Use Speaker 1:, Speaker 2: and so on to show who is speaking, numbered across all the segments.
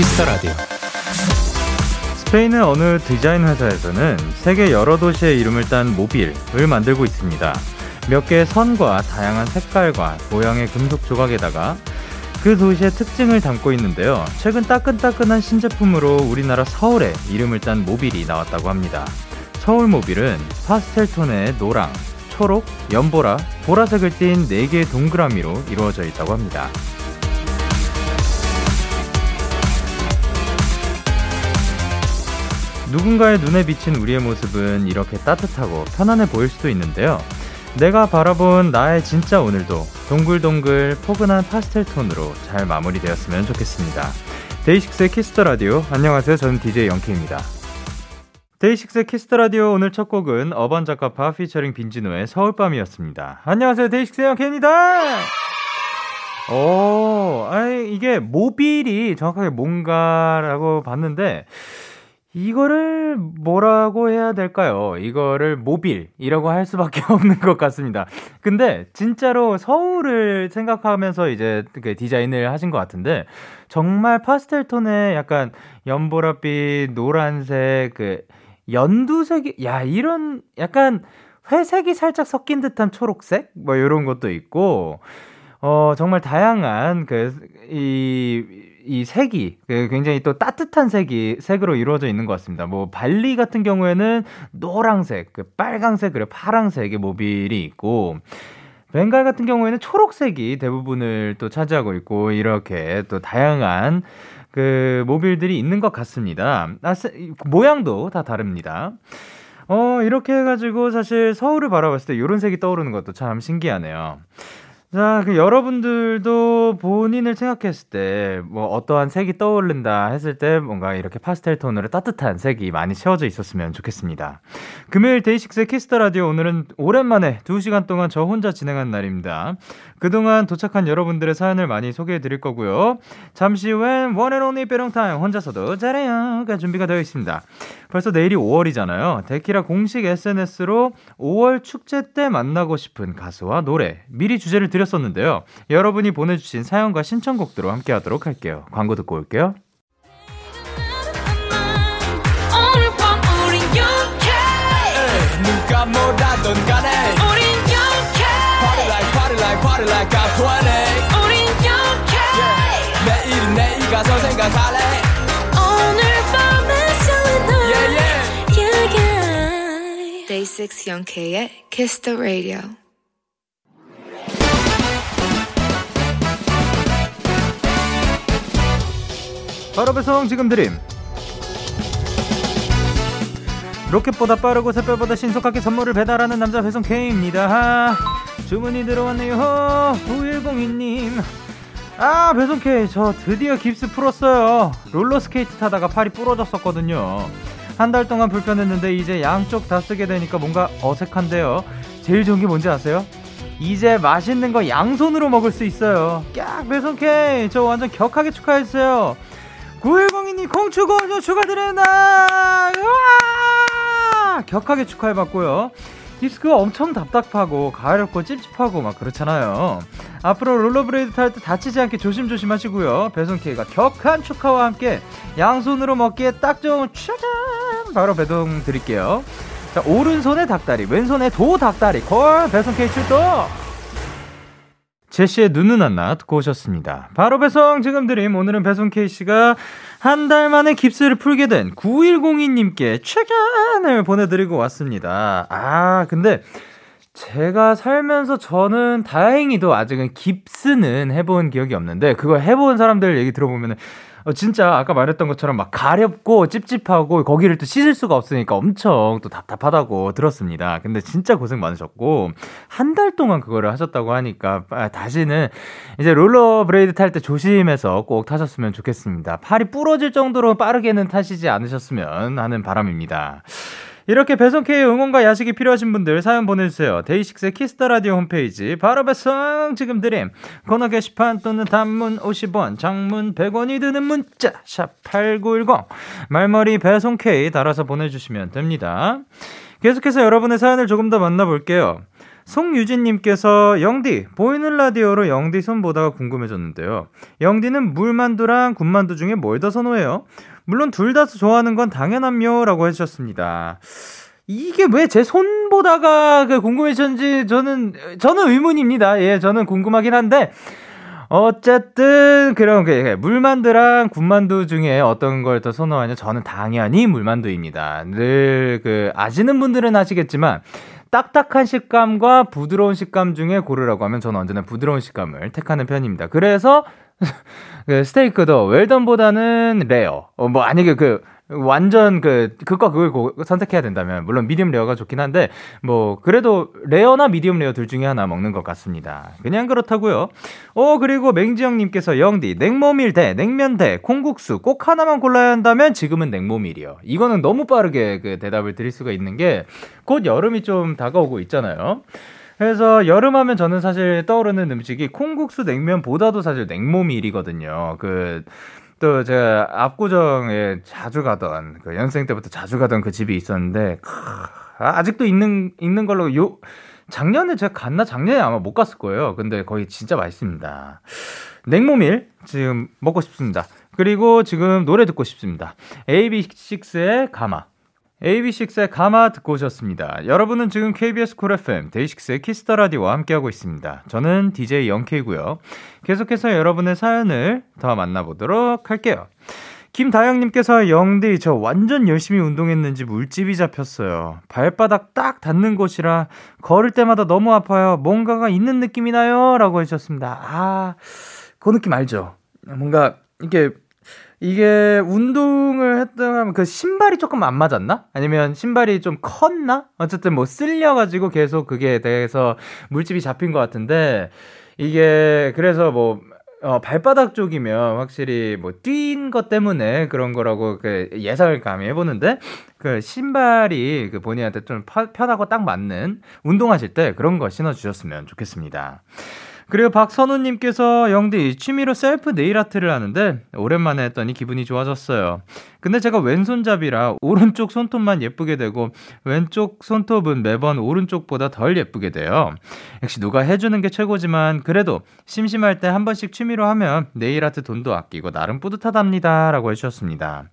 Speaker 1: Kiss the Radio.
Speaker 2: 스페인의 어느 디자인 회사에서는 세계 여러 도시의 이름을 딴 모빌을 만들고 있습니다. 몇 개의 선과 다양한 색깔과 모양의 금속 조각에다가 그 도시의 특징을 담고 있는데요. 최근 따끈따끈한 신제품으로 우리나라 서울에 이름을 딴 모빌이 나왔다고 합니다. 서울 모빌은 파스텔 톤의 노랑, 초록, 연보라, 보라색을 띤 4개의 동그라미로 이루어져 있다고 합니다. 누군가의 눈에 비친 우리의 모습은 이렇게 따뜻하고 편안해 보일 수도 있는데요. 내가 바라본 나의 진짜 오늘도 동글동글 포근한 파스텔 톤으로 잘 마무리되었으면 좋겠습니다. 데이식스의 Kiss the Radio. 안녕하세요. 저는 DJ 영케이입니다. 데이식스의 Kiss the Radio 오늘 첫 곡은 어반자카파 피처링 빈지노의 서울밤이었습니다. 안녕하세요. 데이식스의 영케이입니다. 오, 아이 이게 모빌이 정확하게 뭔가라고 봤는데 이거를 뭐라고 해야 될까요? 이거를 모빌이라고 할 수밖에 없는 것 같습니다. 근데 진짜로 서울을 생각하면서 이제 그 디자인을 하신 것 같은데 정말 파스텔 톤의 약간 연보라빛, 노란색, 그 연두색이 야 이런 약간 회색이 살짝 섞인 듯한 초록색 뭐 이런 것도 있고 어 정말 다양한 그 이 이 색이 그 굉장히 또 따뜻한 색이 색으로 이루어져 있는 것 같습니다. 뭐 발리 같은 경우에는 노랑색, 그 빨강색 그리고 파랑색의 모빌이 있고 벵갈 같은 경우에는 초록색이 대부분을 또 차지하고 있고 이렇게 또 다양한 그 모빌들이 있는 것 같습니다. 아, 모양도 다 다릅니다. 어, 이렇게 해가지고 사실 서울을 바라봤을 때 이런 색이 떠오르는 것도 참 신기하네요. 자, 그 여러분들도 본인을 생각했을 때, 뭐, 어떠한 색이 떠오른다 했을 때, 뭔가 이렇게 파스텔 톤으로 따뜻한 색이 많이 채워져 있었으면 좋겠습니다. 금요일 데이식스의 Kiss the Radio 오늘은 오랜만에 2시간 동안 저 혼자 진행한 날입니다. 그동안 도착한 여러분들의 사연을 많이 소개해 드릴 거고요. 잠시 후엔 One and Only 빼롱타임 혼자서도 잘해요가 준비가 되어 있습니다. 벌써 내일이 5월이잖아요. 데키라 공식 SNS로 5월 축제 때 만나고 싶은 가수와 노래 미리 주제를 드렸었는데요. 여러분이 보내주신 사연과 신청곡들로 함께 하도록 할게요. 광고 듣고 올게요. 누가 뭐라던 간에 우린 영케 Party like party like party like I'm 20 우린 영케 yeah. 내일은 내일 가서 생각할래 6 영케이의 Kiss the Radio 바로 배송 지금 드림 로켓보다 빠르고 샛별보다 신속하게 선물을 배달하는 남자 배송 K입니다. 주문이 들어왔네요. 9102님. 아, 배송 K. 저 드디어 깁스 풀었어요. 롤러스케이트 타다가 팔이 부러졌었거든요. 한 달 동안 불편했는데 이제 양쪽 다 쓰게 되니까 뭔가 어색한데요. 제일 좋은 게 뭔지 아세요? 이제 맛있는 거 양손으로 먹을 수 있어요. 깍, 배송 K. 저 완전 격하게 축하했어요. 9102님 콩추고 축하드립니다. 우와! 격하게 축하해봤고요. 깁스가 엄청 답답하고 가렵고 찝찝하고 막 그렇잖아요. 앞으로 롤러블레이드 탈 때 다치지 않게 조심조심 하시고요. 배송 K가 격한 축하와 함께 양손으로 먹기에 딱 좋은 짜잔 바로 배송 드릴게요. 자 오른손에 닭다리, 왼손에 도 닭다리 콜 배송 K 출동. 제시의 눈은 안나 듣고 오셨습니다. 바로 배송 지금 드림 오늘은 배송 K씨가 한 달 만에 깁스를 풀게 된 9102님께 최견을 보내드리고 왔습니다. 아 근데 제가 살면서 저는 다행히도 아직은 깁스는 해본 기억이 없는데 그걸 해본 사람들 얘기 들어보면은 어, 진짜 아까 말했던 것처럼 막 가렵고 찝찝하고 거기를 또 씻을 수가 없으니까 엄청 또 답답하다고 들었습니다. 근데 진짜 고생 많으셨고 한 달 동안 그거를 하셨다고 하니까 아, 다시는 이제 롤러블레이드 탈 때 조심해서 꼭 타셨으면 좋겠습니다. 팔이 부러질 정도로 빠르게는 타시지 않으셨으면 하는 바람입니다. 이렇게 배송K의 응원과 야식이 필요하신 분들 사연 보내주세요. 데이식스의 Kiss the Radio 홈페이지 바로 배송 지금 드림 코너 게시판 또는 단문 50원 장문 100원이 드는 문자 샵 8910 말머리 배송K 달아서 보내주시면 됩니다. 계속해서 여러분의 사연을 조금 더 만나볼게요. 송유진님께서 영디 보이는 라디오로 영디 손 보다가 궁금해졌는데요. 영디는 물만두랑 군만두 중에 뭘 더 선호해요? 물론 둘 다 좋아하는 건 당연함요라고 해주셨습니다. 이게 왜 제 손 보다가 그 궁금해졌는지 저는 저는 의문입니다. 예, 저는 궁금하긴 한데 어쨌든 그런 그 물만두랑 군만두 중에 어떤 걸 더 선호하냐? 저는 당연히 물만두입니다. 늘 그 아시는 분들은 아시겠지만 딱딱한 식감과 부드러운 식감 중에 고르라고 하면 저는 언제나 부드러운 식감을 택하는 편입니다. 그래서 그 스테이크도 웰던보다는 레어. 어, 뭐 아니게 그 완전 그 극과 극을 고, 선택해야 된다면 물론 미디엄 레어가 좋긴 한데 뭐 그래도 레어나 미디엄 레어 둘 중에 하나 먹는 것 같습니다. 그냥 그렇다고요. 어 그리고 맹지영님께서 영디 냉모밀 대 냉면 대 콩국수 꼭 하나만 골라야 한다면 지금은 냉모밀이요. 이거는 너무 빠르게 그 대답을 드릴 수가 있는 게 곧 여름이 좀 다가오고 있잖아요. 그래서 여름하면 저는 사실 떠오르는 음식이 콩국수 냉면보다도 사실 냉모밀이거든요. 그 또 제가 압구정에 자주 가던 그 연생 때부터 자주 가던 그 집이 있었는데 크, 아직도 있는 있는 걸로 요 작년에 제가 갔나 작년에 아마 못 갔을 거예요. 근데 거기 진짜 맛있습니다. 냉모밀 지금 먹고 싶습니다. 그리고 지금 노래 듣고 싶습니다. AB6IX의 감아. AB6IX의 감아 듣고 오셨습니다. 여러분은 지금 KBS 쿨 FM 데이식스의 키스터 라디오와 함께하고 있습니다. 저는 DJ Young K고요. 계속해서 여러분의 사연을 더 만나보도록 할게요. 김다영님께서 영디 저 완전 열심히 운동했는지 물집이 잡혔어요. 발바닥 딱 닿는 곳이라 걸을 때마다 너무 아파요. 뭔가가 있는 느낌이 나요.라고 해주셨습니다. 아, 그 느낌 알죠? 뭔가 이게 이게 운동을 했던 그 신발이 조금 안 맞았나? 아니면 신발이 좀 컸나? 어쨌든 뭐 쓸려가지고 계속 그게 대해서 물집이 잡힌 것 같은데 이게 그래서 뭐 어, 발바닥 쪽이면 확실히 뭐 뛴 것 때문에 그런 거라고 그 예상을 감히 해보는데 그 신발이 그 본인한테 좀 편하고 딱 맞는 운동하실 때 그런 거 신어주셨으면 좋겠습니다. 그리고 박선우님께서 영디 취미로 셀프 네일 아트를 하는데 오랜만에 했더니 기분이 좋아졌어요. 근데 제가 왼손잡이라 오른쪽 손톱만 예쁘게 되고 왼쪽 손톱은 매번 오른쪽보다 덜 예쁘게 돼요. 역시 누가 해주는 게 최고지만 그래도 심심할 때 한 번씩 취미로 하면 네일 아트 돈도 아끼고 나름 뿌듯하답니다라고 해주셨습니다.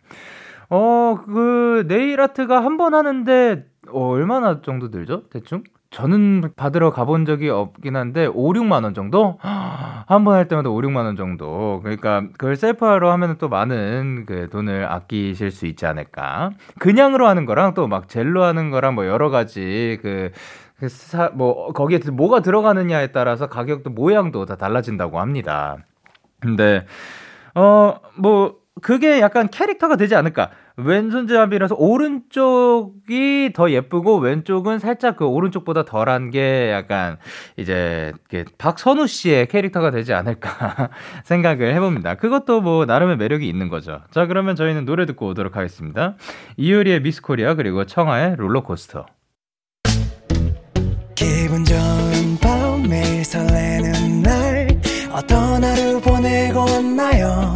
Speaker 2: 어, 그 네일 아트가 한 번 하는데 어, 얼마나 정도 들죠? 대충? 저는 받으러 가본 적이 없긴 한데 5, 6만 원 정도? 한 번 할 때마다 5, 6만 원 정도. 그러니까 그걸 셀프하러 하면 또 많은 그 돈을 아끼실 수 있지 않을까. 그냥으로 하는 거랑 또 막 젤로 하는 거랑 뭐 여러 가지 그, 그 사, 뭐 거기에 뭐가 들어가느냐에 따라서 가격도 모양도 다 달라진다고 합니다. 근데 어뭐 그게 약간 캐릭터가 되지 않을까. 왼손잡이라서 오른쪽이 더 예쁘고 왼쪽은 살짝 그 오른쪽보다 덜한 게 약간 이제 박선우 씨의 캐릭터가 되지 않을까 생각을 해봅니다. 그것도 뭐 나름의 매력이 있는 거죠. 자 그러면 저희는 노래 듣고 오도록 하겠습니다. 이효리의 미스 코리아 그리고 청하의 롤러코스터. 기분 좋은 밤 매일 설레는 날 어떤 하루 보내고 왔나요?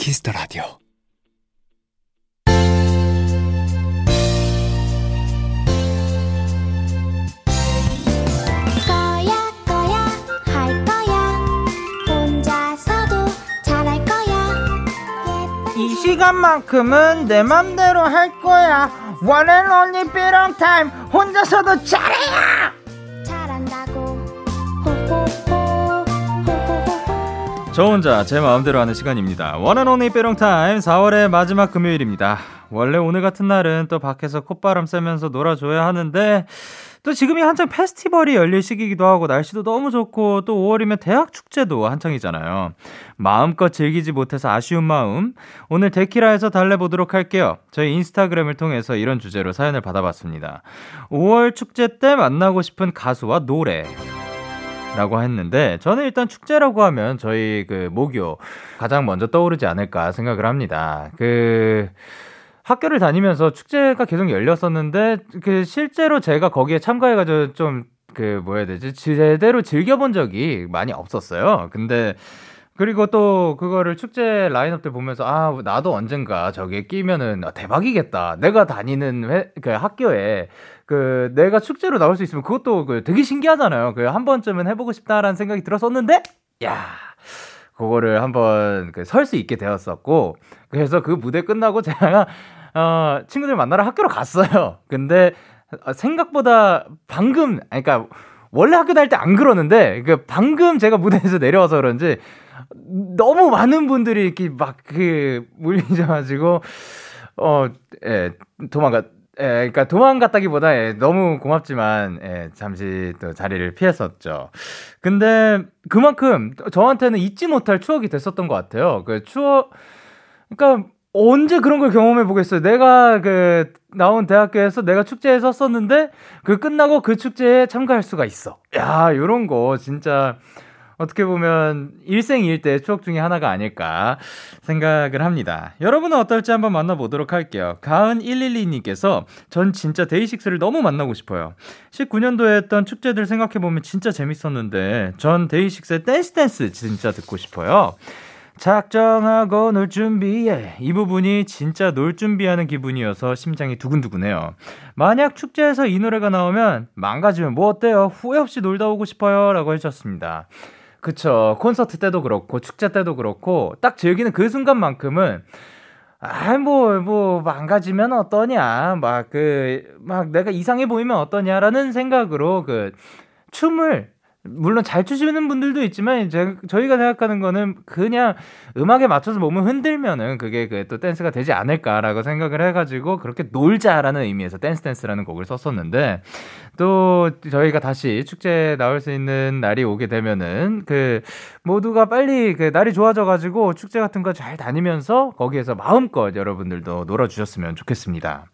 Speaker 2: 키스터 라디오. 이 시간만큼은 내 맘대로 할 거야. One and only 빼롱 타임. 혼자서도 잘해요. 저 혼자 제 마음대로 하는 시간입니다. One and only 빼롱타임 4월의 마지막 금요일입니다. 원래 오늘 같은 날은 또 밖에서 콧바람 쐬면서 놀아줘야 하는데 또 지금이 한창 페스티벌이 열릴 시기이기도 하고 날씨도 너무 좋고 또 5월이면 대학 축제도 한창이잖아요. 마음껏 즐기지 못해서 아쉬운 마음 오늘 데키라에서 달래보도록 할게요. 저희 인스타그램을 통해서 이런 주제로 사연을 받아봤습니다. 5월 축제 때 만나고 싶은 가수와 노래 라고 했는데 저는 일단 축제라고 하면 저희 그 모교 가장 먼저 떠오르지 않을까 생각을 합니다. 그 학교를 다니면서 축제가 계속 열렸었는데 그 실제로 제가 거기에 참가해가지고 좀 그 뭐야 되지 제대로 즐겨본 적이 많이 없었어요. 근데 그리고 또 그거를 축제 라인업 때 보면서 아 나도 언젠가 저기에 끼면은 아, 대박이겠다. 내가 다니는 회, 그 학교에 그 내가 축제로 나올 수 있으면 그것도 그 되게 신기하잖아요. 그 한 번쯤은 해보고 싶다라는 생각이 들었었는데 야 그거를 한번 그 설 수 있게 되었었고 그래서 그 무대 끝나고 제가 어, 친구들 만나러 학교로 갔어요. 근데 생각보다 방금, 그러니까 원래 학교 다닐 때 안 그러는데 그 방금 제가 무대에서 내려와서 그런지 너무 많은 분들이 이렇게 막그 몰리셔가지고 어, 예, 도망가. 예, 그러니까 도망갔다기보다 예, 너무 고맙지만 예, 잠시 또 자리를 피했었죠. 근데 그만큼 저한테는 잊지 못할 추억이 됐었던 것 같아요. 그 추억, 그러니까 언제 그런 걸 경험해 보겠어요. 내가 그 나온 대학교에서 내가 축제에 섰었는데 그 끝나고 그 축제에 참가할 수가 있어. 야, 요런 거 진짜 어떻게 보면 일생일대 추억 중에 하나가 아닐까 생각을 합니다. 여러분은 어떨지 한번 만나보도록 할게요. 가은112님께서 전 진짜 데이식스를 너무 만나고 싶어요. 19년도에 했던 축제들 생각해보면 진짜 재밌었는데 전 DAY6의 Dance Dance 진짜 듣고 싶어요. 작정하고 놀 준비해. 이 부분이 진짜 놀 준비하는 기분이어서 심장이 두근두근해요. 만약 축제에서 이 노래가 나오면 망가지면 뭐 어때요? 후회 없이 놀다 오고 싶어요. 라고 해주셨습니다. 그쵸. 콘서트 때도 그렇고, 축제 때도 그렇고, 딱 즐기는 그 순간만큼은, 아, 뭐, 뭐, 망가지면 어떠냐. 막, 그, 막 내가 이상해 보이면 어떠냐라는 생각으로 그, 춤을 물론 잘 추시는 분들도 있지만 이제 저희가 생각하는 거는 그냥 음악에 맞춰서 몸을 흔들면은 그게 그 또 댄스가 되지 않을까라고 생각을 해가지고 그렇게 놀자라는 의미에서 댄스 댄스라는 곡을 썼었는데 또 저희가 다시 축제에 나올 수 있는 날이 오게 되면은 그 모두가 빨리 그 날이 좋아져가지고 축제 같은 거 잘 다니면서 거기에서 마음껏 여러분들도 놀아주셨으면 좋겠습니다.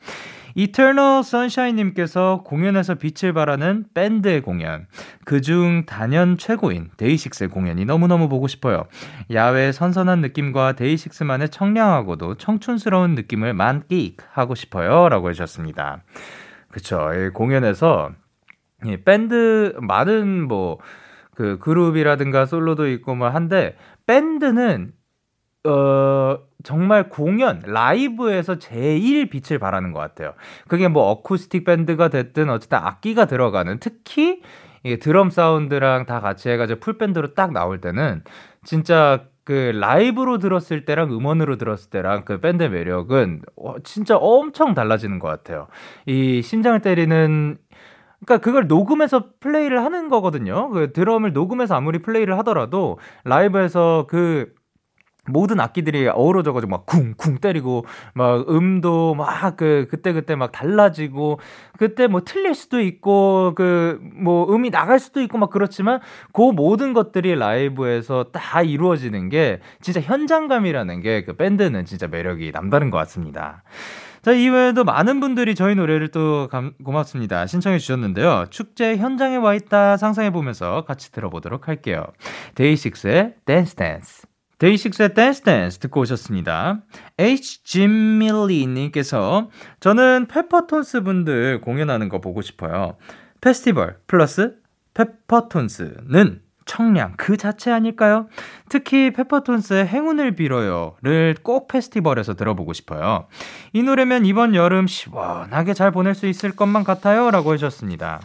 Speaker 2: 이터널 선샤인님께서 공연에서 빛을 발하는 밴드의 공연. 그중 단연 최고인 데이식스의 공연이 너무너무 보고 싶어요. 야외 선선한 느낌과 데이식스만의 청량하고도 청춘스러운 느낌을 만끽하고 싶어요. 라고 해주셨습니다. 그쵸. 공연에서 이 밴드, 많은 뭐, 그 그룹이라든가 솔로도 있고 뭐 한데, 밴드는, 어, 정말 공연, 라이브에서 제일 빛을 발하는 것 같아요. 그게 뭐 어쿠스틱 밴드가 됐든 어쨌든 악기가 들어가는 특히 이 드럼 사운드랑 다 같이 해가지고 full 밴드로 딱 나올 때는 진짜 그 라이브로 들었을 때랑 음원으로 들었을 때랑 그 밴드의 매력은 진짜 엄청 달라지는 것 같아요. 이 심장을 때리는 그러니까 그걸 녹음해서 플레이를 하는 거거든요. 그 드럼을 녹음해서 아무리 플레이를 하더라도 라이브에서 그 모든 악기들이 어우러져가지고 막 쿵쿵 때리고 막 음도 막 그 그때 그때 막 달라지고 그때 뭐 틀릴 수도 있고 그 뭐 음이 나갈 수도 있고 막 그렇지만 그 모든 것들이 라이브에서 다 이루어지는 게 진짜 현장감이라는 게 그 밴드는 진짜 매력이 남다른 것 같습니다. 자, 이외에도 많은 분들이 저희 노래를 또 감, 고맙습니다. 신청해 주셨는데요. 축제 현장에 와 있다 상상해 보면서 같이 들어보도록 할게요. DAY6의 Dance Dance. DAY6의 Dance Dance 듣고 오셨습니다. H. 짐밀리님께서 저는 Peppertones 분들 공연하는 거 보고 싶어요. 페스티벌 플러스 Peppertones는 청량 그 자체 아닐까요? 특히 Peppertones의 행운을 빌어요를 꼭 페스티벌에서 들어보고 싶어요. 이 노래면 이번 여름 시원하게 잘 보낼 수 있을 것만 같아요. 라고 해주셨습니다.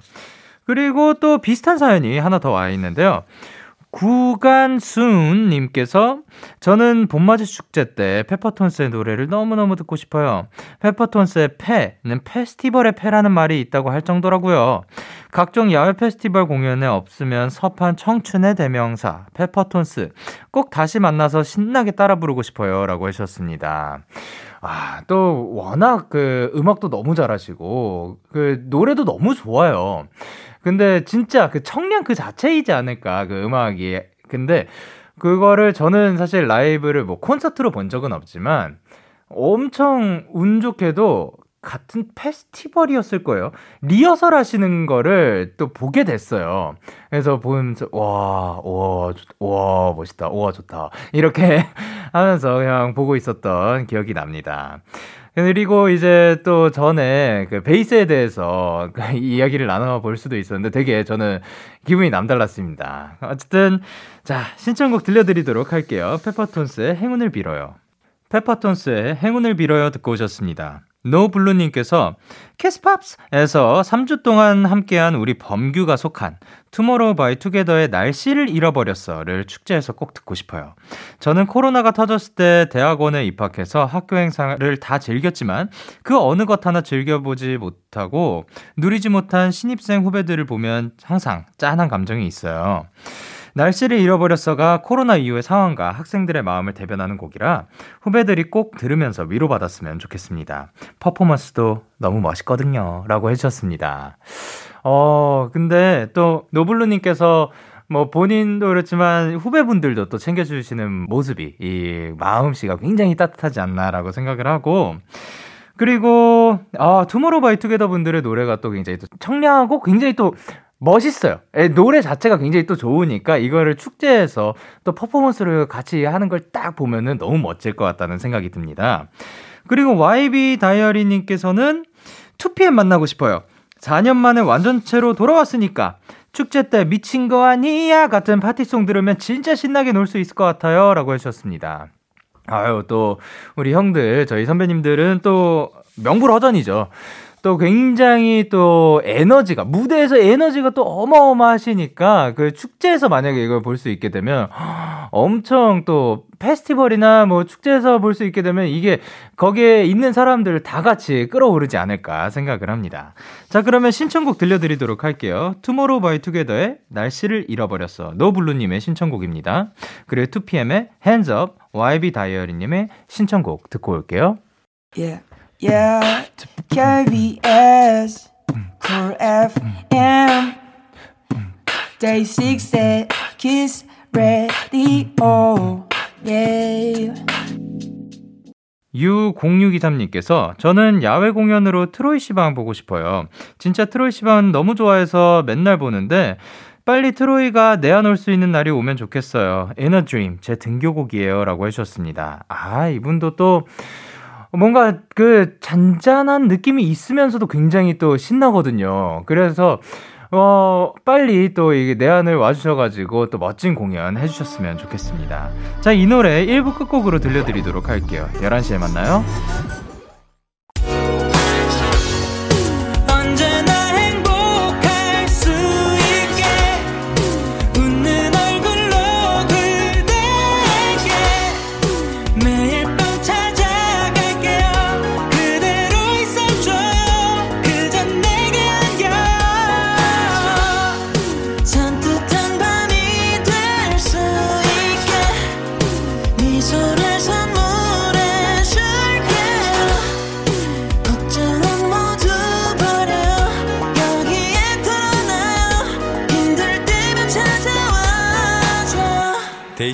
Speaker 2: 그리고 또 비슷한 사연이 하나 더 와 있는데요. 구간순님께서 저는 봄맞이 축제 때 페퍼톤스의 노래를 너무너무 듣고 싶어요. 페퍼톤스의 패는 페스티벌의 패라는 말이 있다고 할 정도라고요. 각종 야외 페스티벌 공연에 없으면 섭한 청춘의 대명사 페퍼톤스 꼭 다시 만나서 신나게 따라 부르고 싶어요 라고 하셨습니다. 아, 또 워낙 그 음악도 너무 잘하시고 그 노래도 너무 좋아요. 근데 진짜 그 청량 그 자체이지 않을까 그 음악이. 근데 그거를 저는 사실 라이브를 뭐 콘서트로 본 적은 없지만 엄청 운 좋게도 같은 페스티벌이었을 거예요. 리허설 하시는 거를 또 보게 됐어요. 그래서 보면서, 와, 와, 와, 멋있다. 와, 좋다. 이렇게 하면서 그냥 보고 있었던 기억이 납니다. 그리고 이제 또 전에 그 베이스에 대해서 이야기를 나눠볼 수도 있었는데 되게 저는 기분이 남달랐습니다. 어쨌든, 자, 신청곡 들려드리도록 할게요. 페퍼톤스의 행운을 빌어요. 페퍼톤스의 행운을 빌어요 듣고 오셨습니다. 노블루님께서 캐스팝스에서 3주 동안 함께한 우리 범규가 속한 TOMORROW X TOGETHER의 날씨를 잃어버렸어를 축제에서 꼭 듣고 싶어요. 저는 코로나가 터졌을 때 대학원에 입학해서 학교 행사를 다 즐겼지만 그 어느 것 하나 즐겨보지 못하고 누리지 못한 신입생 후배들을 보면 항상 짠한 감정이 있어요. 날씨를 잃어버렸어가 코로나 이후의 상황과 학생들의 마음을 대변하는 곡이라 후배들이 꼭 들으면서 위로받았으면 좋겠습니다. 퍼포먼스도 너무 멋있거든요. 라고 해주셨습니다. 어, 근데 또 노블루님께서 뭐 본인도 그렇지만 후배분들도 또 챙겨주시는 모습이 이 마음씨가 굉장히 따뜻하지 않나라고 생각을 하고 그리고 아 TOMORROW X TOGETHER 분들의 노래가 또 굉장히 또 청량하고 굉장히 또 멋있어요. 예, 노래 자체가 굉장히 또 좋으니까 이거를 축제에서 또 퍼포먼스를 같이 하는 걸 딱 보면은 너무 멋질 것 같다는 생각이 듭니다. 그리고 YB 다이어리님께서는 2PM 만나고 싶어요. 4년 만에 완전체로 돌아왔으니까 축제 때 미친 거 아니야 같은 파티송 들으면 진짜 신나게 놀 수 있을 것 같아요. 라고 해주셨습니다. 아유, 또, 우리 형들, 저희 선배님들은 또 명불허전이죠. 또 굉장히 또 에너지가 무대에서 에너지가 또 어마어마하시니까 그 축제에서 만약에 이걸 볼 수 있게 되면 엄청 또 페스티벌이나 뭐 축제에서 볼 수 있게 되면 이게 거기에 있는 사람들 다 같이 끓어오르지 않을까 생각을 합니다. 자, 그러면 신청곡 들려드리도록 할게요. TOMORROW X TOGETHER의 날씨를 잃어버렸어. 노블루님의 신청곡입니다. 그리고 2PM의 Hands Up, YB 다이어리님의 신청곡 듣고 올게요. Yeah. Yeah, KBS, Cool FM, Day 6 at Kiss Radio, yeah. U0623님께서 저는 야외 공연으로 트로이 시방 보고 싶어요. 진짜 트로이 시방 너무 좋아해서 맨날 보는데 빨리 트로이가 내한올 수 있는 날이 오면 좋겠어요. 에너드림 제 등교곡이에요. 라고 해주셨습니다. 아, 이분도 또 뭔가 그 잔잔한 느낌이 있으면서도 굉장히 또 신나거든요. 그래서 어, 빨리 또 이게 내한을 와주셔가지고 또 멋진 공연 해주셨으면 좋겠습니다. 자, 이 노래 1부 끝곡으로 들려드리도록 할게요. 11시에 만나요.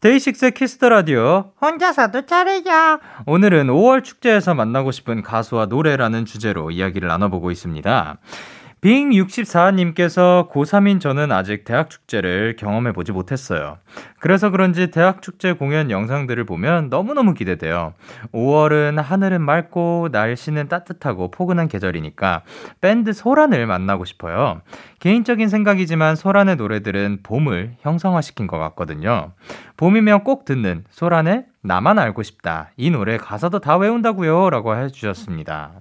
Speaker 2: DAY6 Kiss the 라디오 혼자서도 잘해요. 오늘은 5월 축제에서 만나고 싶은 가수와 노래라는 주제로 이야기를 나눠보고 있습니다. 빙64님께서 고3인 저는 아직 대학 축제를 경험해보지 못했어요. 그래서 그런지 대학 축제 공연 영상들을 보면 너무너무 기대돼요. 5월은 하늘은 맑고 날씨는 따뜻하고 포근한 계절이니까 밴드 소란을 만나고 싶어요. 개인적인 생각이지만 소란의 노래들은 봄을 형상화시킨 것 같거든요. 봄이면 꼭 듣는 소란의 나만 알고 싶다. 이 노래 가사도 다 외운다고요. 라고 해주셨습니다.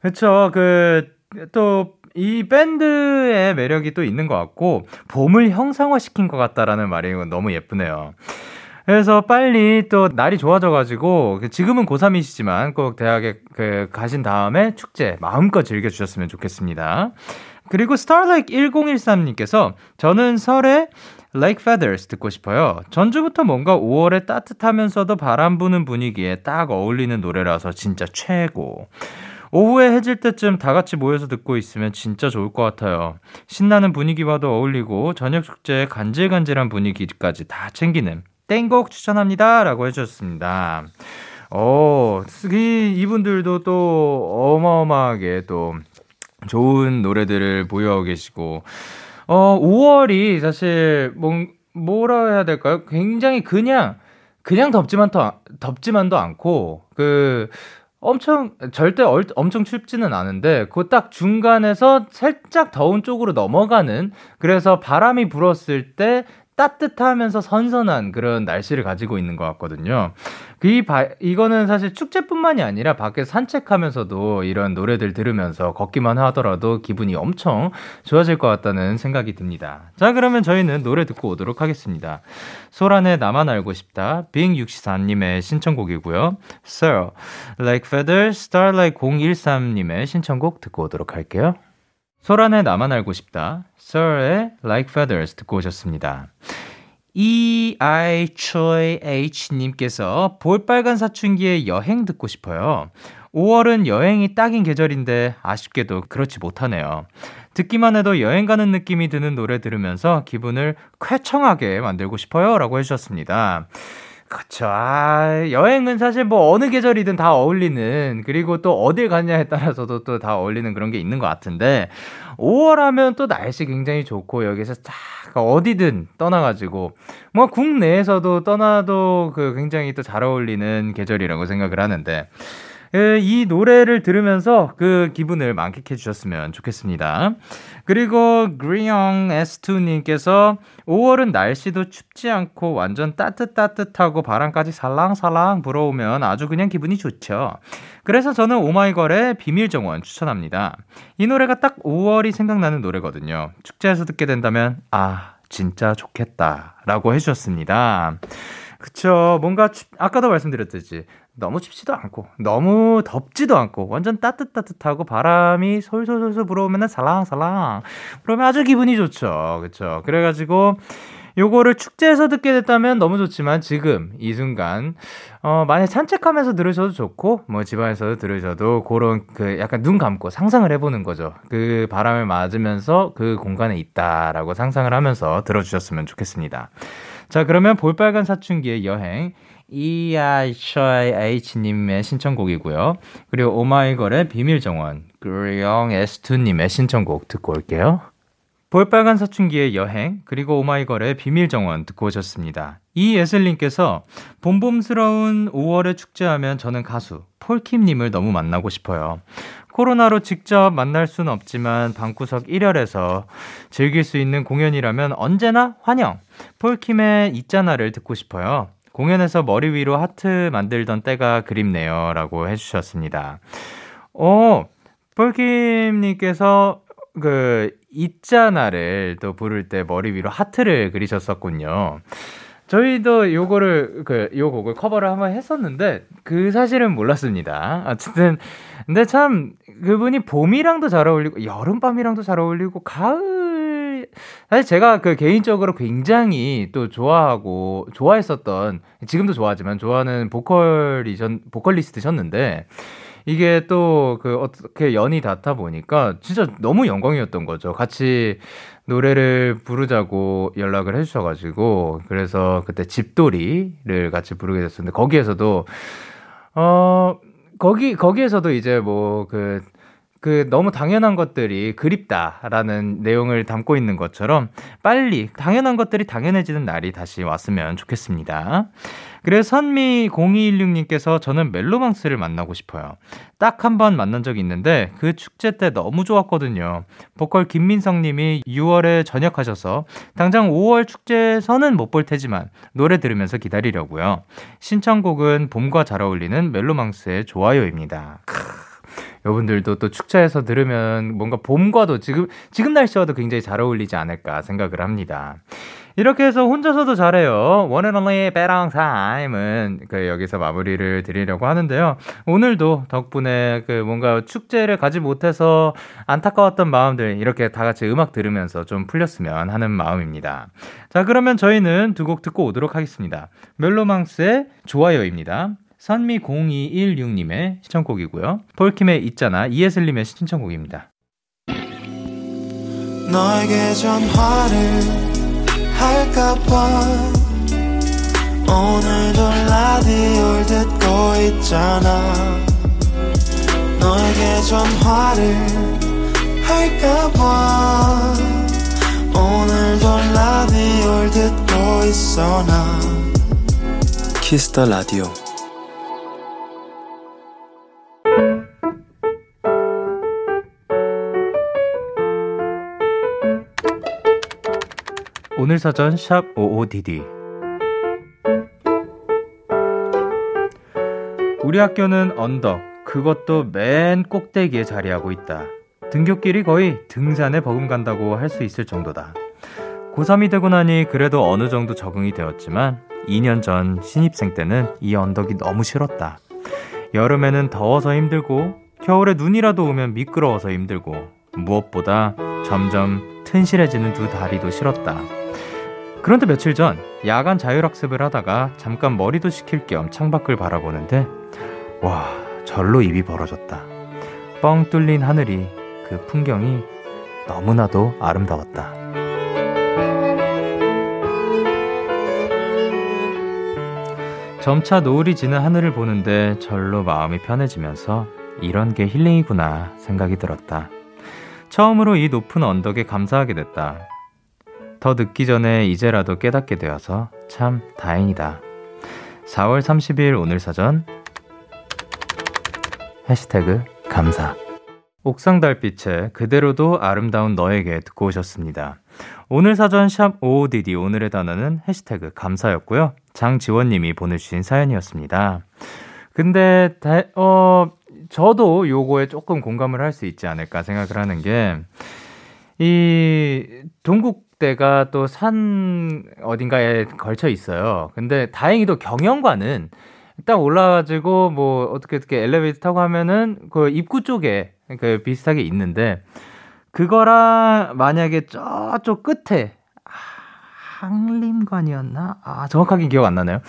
Speaker 2: 그쵸. 그, 또, 이 밴드의 매력이 또 있는 것 같고, 봄을 형상화시킨 것 같다라는 말이 너무 예쁘네요. 그래서 빨리 또 날이 좋아져가지고, 지금은 고3이시지만 꼭 대학에 그 가신 다음에 축제 마음껏 즐겨주셨으면 좋겠습니다. 그리고 스타라이크 1013님께서 저는 설에 Lake Feathers 듣고 싶어요. 전주부터 뭔가 5월에 따뜻하면서도 바람 부는 분위기에 딱 어울리는 노래라서 진짜 최고. 오후에 해질 때쯤 다 같이 모여서 듣고 있으면 진짜 좋을 것 같아요. 신나는 분위기와도 어울리고 저녁 축제의 간질간질한 분위기까지 다 챙기는 땡곡 추천합니다. 라고 해주셨습니다. 어, 이, 이분들도 또 어마어마하게 또 좋은 노래들을 보유하고 계시고, 어, 5월이 사실 뭐, 뭐라 해야 될까요? 굉장히 그냥, 그냥 덥지만 더, 덥지만도 않고, 그, 엄청 절대 얼, 엄청 춥지는 않은데 그 딱 중간에서 살짝 더운 쪽으로 넘어가는 그래서 바람이 불었을 때 따뜻하면서 선선한 그런 날씨를 가지고 있는 것 같거든요. 이 바, 이거는 사실 축제뿐만이 아니라 밖에 산책하면서도 이런 노래들 들으면서 걷기만 하더라도 기분이 엄청 좋아질 것 같다는 생각이 듭니다. 자, 그러면 저희는 노래 듣고 오도록 하겠습니다. 소란의 나만 알고 싶다. 빙64님의 신청곡이고요. Sir, Like Feather, Starlight 013님의 신청곡 듣고 오도록 할게요. 소란의 나만 알고 싶다. Sir의 Like Feathers 듣고 오셨습니다. EICH님께서 볼빨간 사춘기의 여행 듣고 싶어요. 5월은 여행이 딱인 계절인데 아쉽게도 그렇지 못하네요. 듣기만 해도 여행 가는 느낌이 드는 노래 들으면서 기분을 쾌청하게 만들고 싶어요. 라고 해주셨습니다. 그쵸. 아, 여행은 사실 뭐 어느 계절이든 다 어울리는, 그리고 또 어딜 갔냐에 따라서도 또 다 어울리는 그런 게 있는 것 같은데, 5월 하면 또 날씨 굉장히 좋고, 여기서 딱 어디든 떠나가지고, 뭐 국내에서도 떠나도 그 굉장히 또 잘 어울리는 계절이라고 생각을 하는데, 이 노래를 들으면서 그 기분을 만끽해 주셨으면 좋겠습니다. 그리고 그리영 S2님께서 5월은 날씨도 춥지 않고 완전 따뜻따뜻하고 바람까지 살랑살랑 불어오면 아주 그냥 기분이 좋죠. 그래서 저는 오마이걸의 비밀정원 추천합니다. 이 노래가 딱 5월이 생각나는 노래거든요. 축제에서 듣게 된다면, 아, 진짜 좋겠다. 라고 해주셨습니다. 그쵸. 뭔가 춥, 아까도 말씀드렸듯이 너무 춥지도 않고 너무 덥지도 않고 완전 따뜻따뜻하고 바람이 솔솔솔솔 불어오면 살랑살랑 그러면 아주 기분이 좋죠. 그쵸. 그래가지고 요거를 축제에서 듣게 됐다면 너무 좋지만 지금 이 순간 어 만약 산책하면서 들으셔도 좋고 뭐 집안에서 들으셔도 그런 그 약간 눈 감고 상상을 해보는 거죠. 그 바람을 맞으면서 그 공간에 있다라고 상상을 하면서 들어주셨으면 좋겠습니다. 자 그러면 볼빨간 사춘기의 여행 EIH님의 신청곡이고요. 그리고 오마이걸의 비밀정원, 그리영 S2님의 신청곡 듣고 올게요. 볼빨간 사춘기의 여행, 그리고 오마이걸의 비밀정원 듣고 오셨습니다. 이예슬님께서 봄봄스러운 5월에 축제하면 저는 가수 폴킴님을 너무 만나고 싶어요. 코로나로 직접 만날 수는 없지만 방구석 1열에서 즐길 수 있는 공연이라면 언제나 환영! 폴킴의 있잖아를 듣고 싶어요. 공연에서 머리 위로 하트 만들던 때가 그립네요. 라고 해주셨습니다. 어, 폴킴님께서 그, 있잖아를 또 부를 때 머리 위로 하트를 그리셨었군요. 저희도 요거를, 그, 요 곡을 커버를 한번 했었는데, 그 사실은 몰랐습니다. 어쨌든, 근데 참, 그분이 봄이랑도 잘 어울리고, 여름밤이랑도 잘 어울리고, 가을, 사실 제가 그 개인적으로 굉장히 또 좋아하고 좋아했었던 지금도 좋아하지만 좋아하는 보컬이전 보컬리스트셨는데 이게 또 그 어떻게 연이 닿다 보니까 진짜 너무 영광이었던 거죠. 같이 노래를 부르자고 연락을 해주셔가지고 그래서 그때 집돌이를 같이 부르게 됐었는데 거기에서도 어 거기 거기에서도 이제 뭐 그 그 너무 당연한 것들이 그립다라는 내용을 담고 있는 것처럼 빨리 당연한 것들이 당연해지는 날이 다시 왔으면 좋겠습니다. 그래서 선미0216님께서 저는 멜로망스를 만나고 싶어요. 딱 한 번 만난 적이 있는데 그 축제 때 너무 좋았거든요. 보컬 김민성님이 6월에 전역하셔서 당장 5월 축제에서는 못 볼 테지만 노래 들으면서 기다리려고요. 신청곡은 봄과 잘 어울리는 멜로망스의 좋아요입니다. 여러분들도 또 축제에서 들으면 뭔가 봄과도 지금 지금 날씨와도 굉장히 잘 어울리지 않을까 생각을 합니다. 이렇게 해서 혼자서도 잘해요. 원앤only 빼랑 타임은 그 여기서 마무리를 드리려고 하는데요. 오늘도 덕분에 그 뭔가 축제를 가지 못해서 안타까웠던 마음들 이렇게 다 같이 음악 들으면서 좀 풀렸으면 하는 마음입니다. 자, 그러면 저희는 두 곡 듣고 오도록 하겠습니다. 멜로망스의 좋아요입니다. 선미0216님의 신청곡이고요. 폴킴의 있잖아 이예슬님의 신청곡입니다. 너에게 전화를 할까봐 오늘도 라디오를 듣고 있잖아 너에게 전화를 할까봐 오늘도 라디오를 듣고 있어 나 키스터 라디오 오늘 사전 샵 55DD 우리 학교는 언덕, 그것도 맨 꼭대기에 자리하고 있다. 등굣길이 거의 등산에 버금간다고 할 수 있을 정도다. 고3이 되고 나니 그래도 어느 정도 적응이 되었지만 2년 전 신입생 때는 이 언덕이 너무 싫었다. 여름에는 더워서 힘들고 겨울에 눈이라도 오면 미끄러워서 힘들고 무엇보다 점점 튼실해지는 두 다리도 싫었다. 그런데 며칠 전 야간 자율학습을 하다가 잠깐 머리도 식힐 겸 창밖을 바라보는데 와 절로 입이 벌어졌다. 뻥 뚫린 하늘이 그 풍경이 너무나도 아름다웠다. 점차 노을이 지는 하늘을 보는데 절로 마음이 편해지면서 이런 게 힐링이구나 생각이 들었다. 처음으로 이 높은 언덕에 감사하게 됐다. 더 늦기 전에 이제라도 깨닫게 되어서 참 다행이다. 4월 30일 오늘 사전 해시태그 감사 옥상 달빛에 그대로도 아름다운 너에게 듣고 오셨습니다. 오늘 사전 샵 OODD 오늘의 단어는 해시태그 감사였고요. 장지원님이 보내주신 사연이었습니다. 근데 다, 어 저도 요거에 조금 공감을 할 수 있지 않을까 생각을 하는 게 이 동국 때가 또 산 어딘가에 걸쳐 있어요. 근데 다행히도 경영관은 딱 올라가지고 뭐 어떻게 어떻게 엘리베이터 타고 하면은 그 입구 쪽에 그 비슷하게 있는데 그거랑 만약에 저쪽 끝에 아, 항림관이었나? 아 정확하게 기억 안 나네요.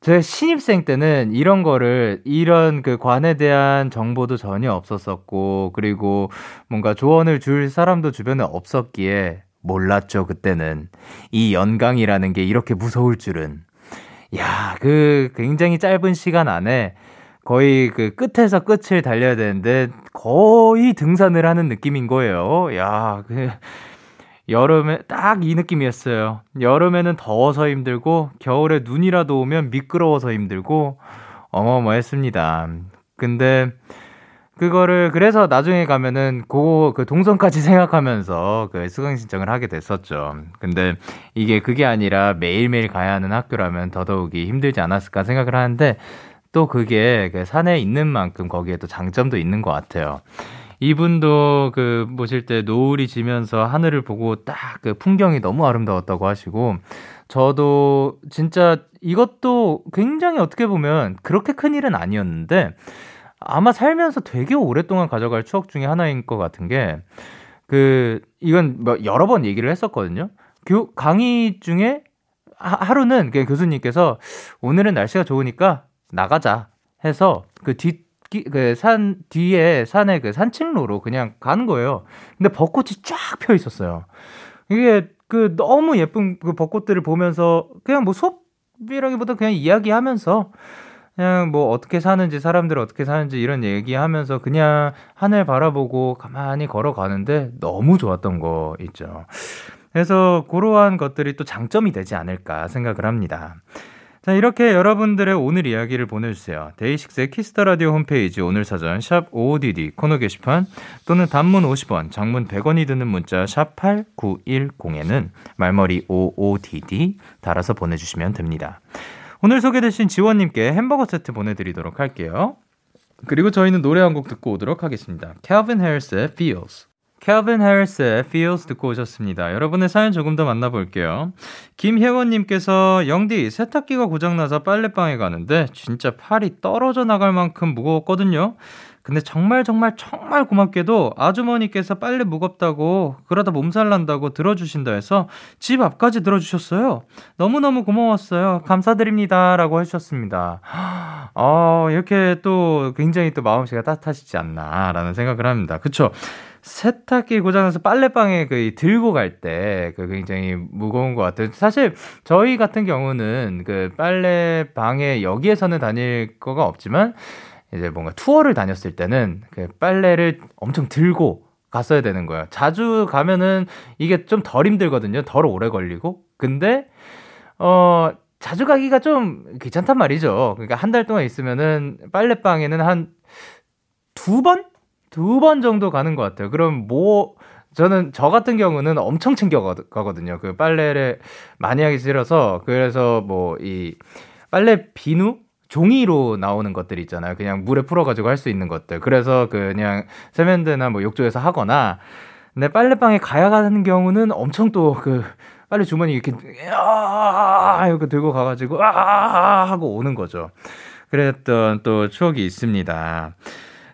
Speaker 2: 제 신입생 때는 이런 거를 이런 그 관에 대한 정보도 전혀 없었었고 그리고 뭔가 조언을 줄 사람도 주변에 없었기에 몰랐죠, 그때는. 이 연강이라는 게 이렇게 무서울 줄은. 야, 그 굉장히 짧은 시간 안에 거의 그 끝에서 끝을 달려야 되는데 거의 등산을 하는 느낌인 거예요. 야, 그 여름에 딱 이 느낌이었어요. 여름에는 더워서 힘들고 겨울에 눈이라도 오면 미끄러워서 힘들고 어마어마했습니다. 근데 그거를 그래서 나중에 가면은 고그 동선까지 생각하면서 그 수강 신청을 하게 됐었죠. 근데 이게 그게 아니라 매일매일 가야 하는 학교라면 더더욱이 힘들지 않았을까 생각을 하는데 또 그게 그 산에 있는 만큼 거기에 또 장점도 있는 것 같아요. 이분도 그 보실 때 노을이 지면서 하늘을 보고 딱 그 풍경이 너무 아름다웠다고 하시고 저도 진짜 이것도 굉장히 어떻게 보면 그렇게 큰 일은 아니었는데 아마 살면서 되게 오랫동안 가져갈 추억 중에 하나인 것 같은 게, 그, 이건 뭐 여러 번 얘기를 했었거든요. 교, 강의 중에 하, 루는 그 교수님께서 오늘은 날씨가 좋으니까 나가자 해서 그 뒤, 그산 뒤에 산에 그 산책로로 그냥 가는 거예요. 근데 벚꽃이 쫙 펴 있었어요. 이게 그 너무 예쁜 그 벚꽃들을 보면서 그냥 뭐 수업이라기보다 그냥 이야기하면서 그냥 뭐 어떻게 사는지 사람들 어떻게 사는지 이런 얘기하면서 그냥 하늘 바라보고 가만히 걸어가는데 너무 좋았던 거 있죠. 그래서 그러한 것들이 또 장점이 되지 않을까 생각을 합니다. 자, 이렇게 여러분들의 오늘 이야기를 보내주세요. DAY6의 Kiss the Radio 홈페이지 오늘 사전 샵 55DD 코너 게시판 또는 단문 50원, 장문 100원이 드는 문자 샵 8910에는 말머리 55DD 달아서 보내주시면 됩니다. 오늘 소개되신 지원님께 햄버거 세트 보내드리도록 할게요. 그리고 저희는 노래 한 곡 듣고 오도록 하겠습니다. Calvin Harris의 Feels. 캘빈 해리스의 Feels 듣고 오셨습니다. 여러분의 사연 조금 더 만나볼게요. 김혜원님께서 영디 세탁기가 고장나서 빨래방에 가는데 진짜 팔이 떨어져 나갈 만큼 무거웠거든요. 근데 정말 정말 정말 고맙게도 아주머니께서 빨래 무겁다고 그러다 몸살 난다고 들어주신다 해서 집 앞까지 들어주셨어요. 너무너무 고마웠어요. 감사드립니다. 라고 해주셨습니다. 어, 이렇게 또 굉장히 또 마음씨가 따뜻하시지 않나 라는 생각을 합니다. 그쵸? 세탁기 고장나서 빨래방에 그 들고 갈 때 그 굉장히 무거운 것 같아요. 사실 저희 같은 경우는 그 빨래방에 여기에서는 다닐 거가 없지만 이제 뭔가 투어를 다녔을 때는 그 빨래를 엄청 들고 갔어야 되는 거예요. 자주 가면은 이게 좀 덜 힘들거든요. 덜 오래 걸리고. 근데 어 자주 가기가 좀 귀찮단 말이죠. 그러니까 한 달 동안 있으면은 빨래방에는 한 두 번? 두 번 정도 가는 것 같아요. 그럼 뭐, 저는 저 같은 경우는 엄청 챙겨 가거든요. 그 빨래를 많이 하기 싫어서 그래서 뭐 이 빨래 비누 종이로 나오는 것들 있잖아요. 그냥 물에 풀어가지고 할 수 있는 것들. 그래서 그냥 세면대나 뭐 욕조에서 하거나. 근데 빨래방에 가야 가는 경우는 엄청 또 그 빨래 주머니 이렇게 아 이렇게 들고 가가지고 아 하고 오는 거죠. 그랬던 또 추억이 있습니다.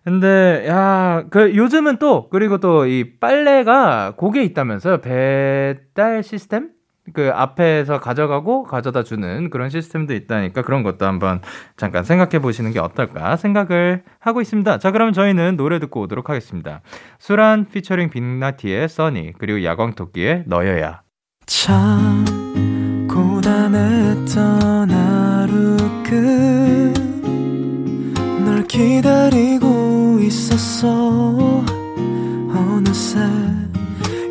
Speaker 2: 근데 야, 그 요즘은 또 그리고 또 이 빨래가 고게 있다면서요. 배달 시스템? 그 앞에서 가져가고 가져다 주는 그런 시스템도 있다니까 그런 것도 한번 잠깐 생각해 보시는 게 어떨까 생각을 하고 있습니다. 자, 그럼 저희는 노래 듣고 오도록 하겠습니다. 수란 피처링 빅나티의 써니 그리고 야광토끼의 너여야. 참 고단했던 하루 끝널 기다리고 있었어 어느새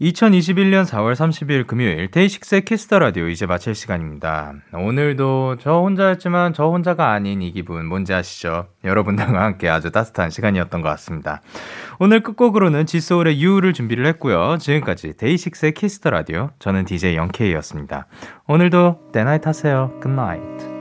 Speaker 2: 2021년 4월 30일 금요일 DAY6의 Kiss the Radio 이제 마칠 시간입니다. 오늘도 저 혼자였지만 저 혼자가 아닌 이 기분 뭔지 아시죠? 여러분들과 함께 아주 따뜻한 시간이었던 것 같습니다. 오늘 끝곡으로는 G.Soul의 You를 준비를 했고요. 지금까지 DAY6의 Kiss the Radio 저는 DJ Young K였습니다. 오늘도 때나잇 하세요. Good night.